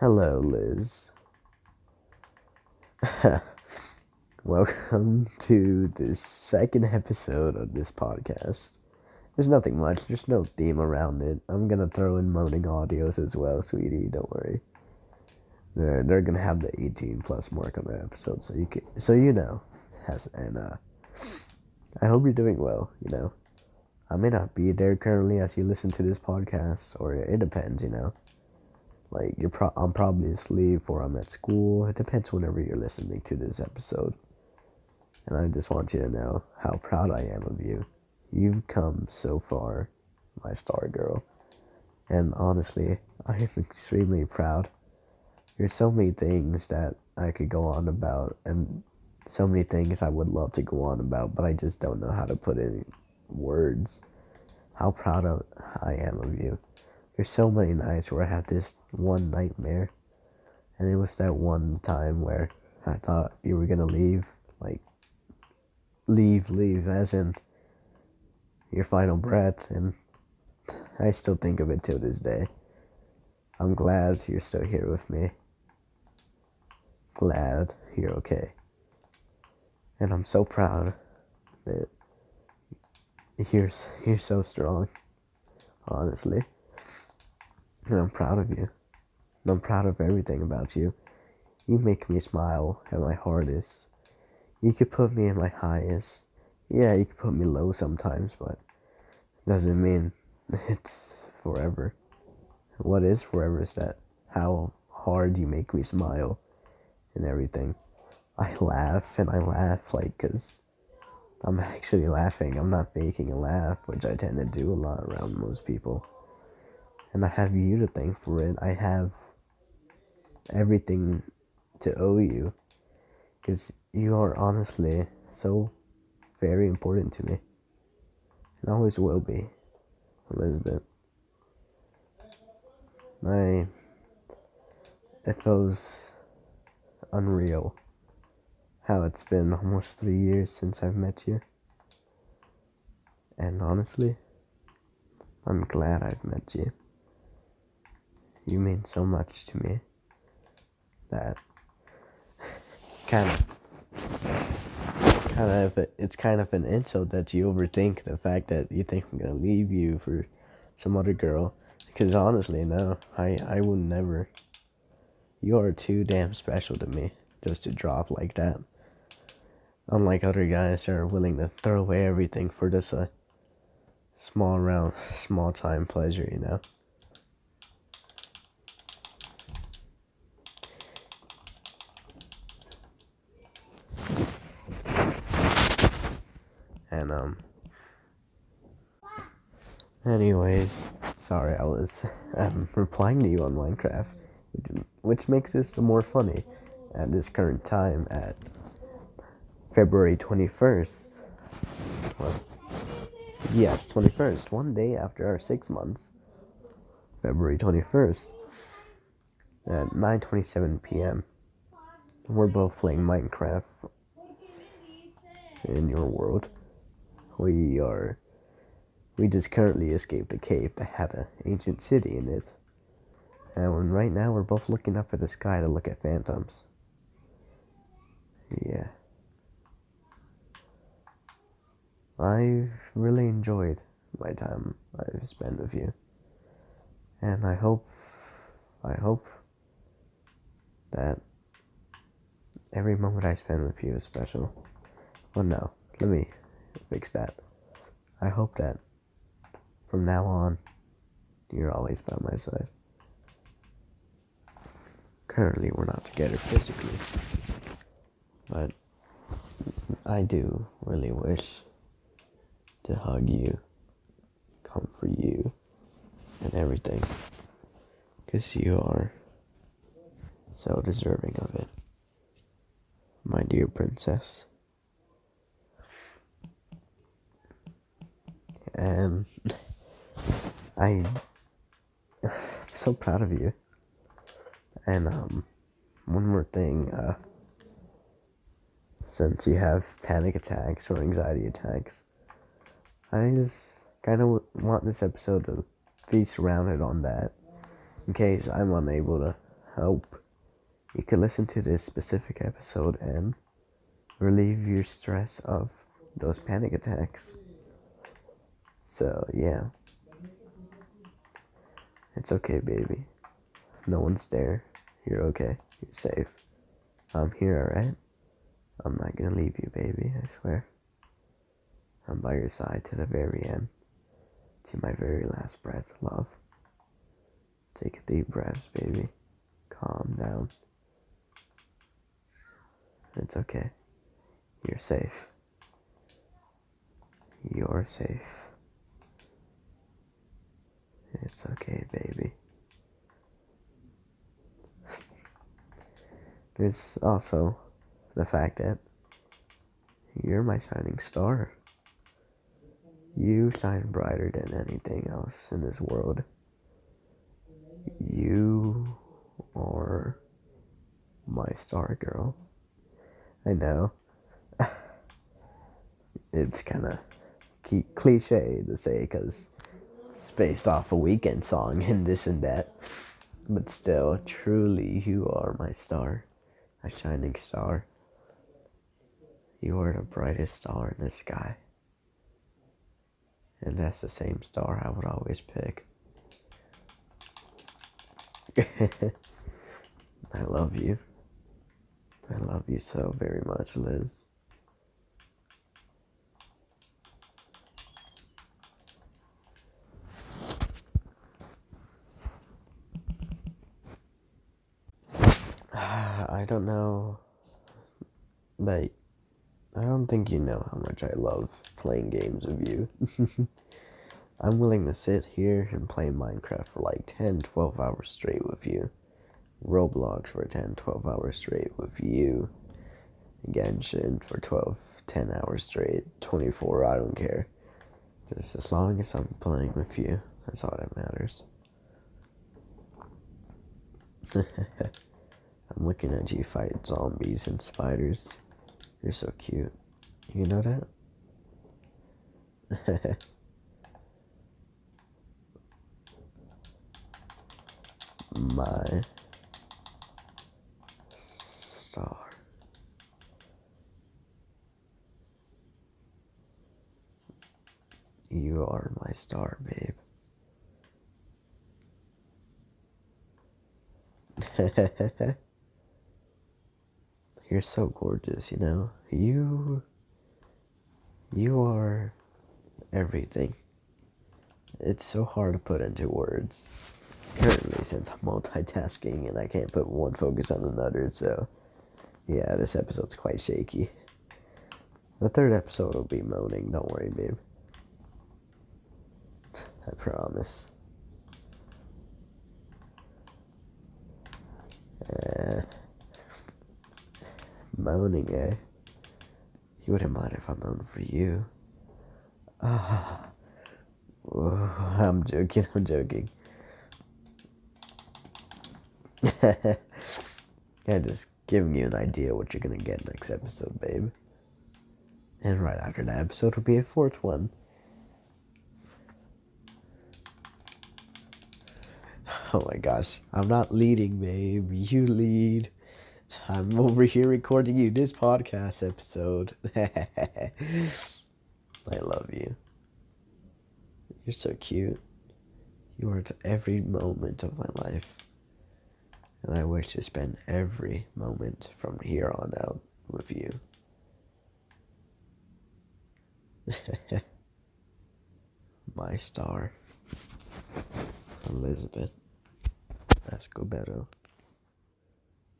Hello, Liz. Welcome to the second episode of this podcast. There's nothing much, there's no theme around it. I'm gonna throw in moaning audios as well, sweetie, don't worry. They're, they're gonna have the 18 plus mark on the episode, so you can, so you know. Has and uh, I hope you're doing well. You know, I may not be there currently as you listen to this podcast, or it depends. You know, like you're pro- I'm probably asleep or I'm at school. It depends whenever you're listening to this episode. And I just want you to know how proud I am of you. You've come so far, my star girl. And honestly, I am extremely proud. There's so many things that I could go on about, and so many things I would love to go on about, but I just don't know how to put in words. How proud of I am of you. There's so many nights where I had this one nightmare, and it was that one time where I thought you were gonna leave, like leave, leave, as in your final breath, and I still think of it till this day. I'm glad you're still here with me. Glad you're okay. And I'm so proud that you're, you're so strong, honestly. And I'm proud of you. And I'm proud of everything about you. You make me smile at my hardest. You could put me at my highest. Yeah, you could put me low sometimes, but doesn't mean it's forever. What is forever is that how hard you make me smile and everything. I laugh and I laugh like because I'm actually laughing. I'm not faking a laugh, which I tend to do a lot around most people. And I have you to thank for it. I have everything to owe you because you are honestly so very important to me and always will be, Elizabeth. My it feels unreal how it's been almost three years since I've met you. And honestly, I'm glad I've met you. You mean so much to me that kind of kind of it's kind of an insult that you overthink the fact that you think I'm gonna leave you for some other girl. Because honestly, no, I I would never. You are too damn special to me just to drop like that. Unlike other guys that are willing to throw away everything for just a small round, small time pleasure, you know. And um anyways, sorry I was um, replying to you on Minecraft, which, which makes this more funny at this current time at February 21st. Well, yes, 21st, one day after our 6 months. February 21st at 9:27 p.m. We're both playing Minecraft in your world. We are we just currently escaped a cave that had an ancient city in it. And right now we're both looking up at the sky to look at phantoms. Yeah. I've really enjoyed my time I've spent with you. And I hope I hope that every moment I spend with you is special. Well no, let me fix that. I hope that from now on, you're always by my side. Currently, we're not together physically, but I do really wish to hug you, comfort you, and everything. Because you are so deserving of it, my dear princess. And I am so proud of you. And um, one more thing, uh, since you have panic attacks or anxiety attacks, I just kind of want this episode to be surrounded on that, in case I'm unable to help, you can listen to this specific episode and relieve your stress of those panic attacks. So, yeah. It's okay, baby. No one's there. You're okay. You're safe. I'm here, alright? I'm not gonna leave you, baby, I swear. I'm by your side to the very end. To my very last breath, love. Take a deep breath, baby. Calm down. It's okay. You're safe. You're safe. It's okay, baby. There's also the fact that you're my shining star. You shine brighter than anything else in this world. You are my star girl. I know. it's kind of cliche to say because it's based off a Weeknd song and this and that. But still, truly, you are my star, a shining star. You are the brightest star in the sky. And that's the same star I would always pick. I love you. I love you so very much, Liz. I don't know. Like, I don't think you know how much I love playing games with you. I'm willing to sit here and play Minecraft for like 10, 12 hours straight with you. Roblox for 10, 12 hours straight with you. Genshin for 12, 10 hours straight. 24, I don't care. Just as long as I'm playing with you, that's all that matters. I'm looking at you fight zombies and spiders. You're so cute. You know that? my star. You are my star, babe. You're so gorgeous, you know. You you are everything. It's so hard to put into words currently since I'm multitasking and I can't put one focus on another, so yeah, this episode's quite shaky. The third episode will be moaning, don't worry, babe. I promise. Uh, moaning, eh? You wouldn't mind if I moaned for you. Ah. I'm joking, I'm joking. yeah, just giving you an idea what you're gonna get next episode, babe. And right after that episode will be a fourth one. Oh my gosh, I'm not leading, babe. You lead. I'm over here recording you this podcast episode. I love you. You're so cute. You are to every moment of my life and I wish to spend every moment from here on out with you. My star, Elizabeth Escobedo.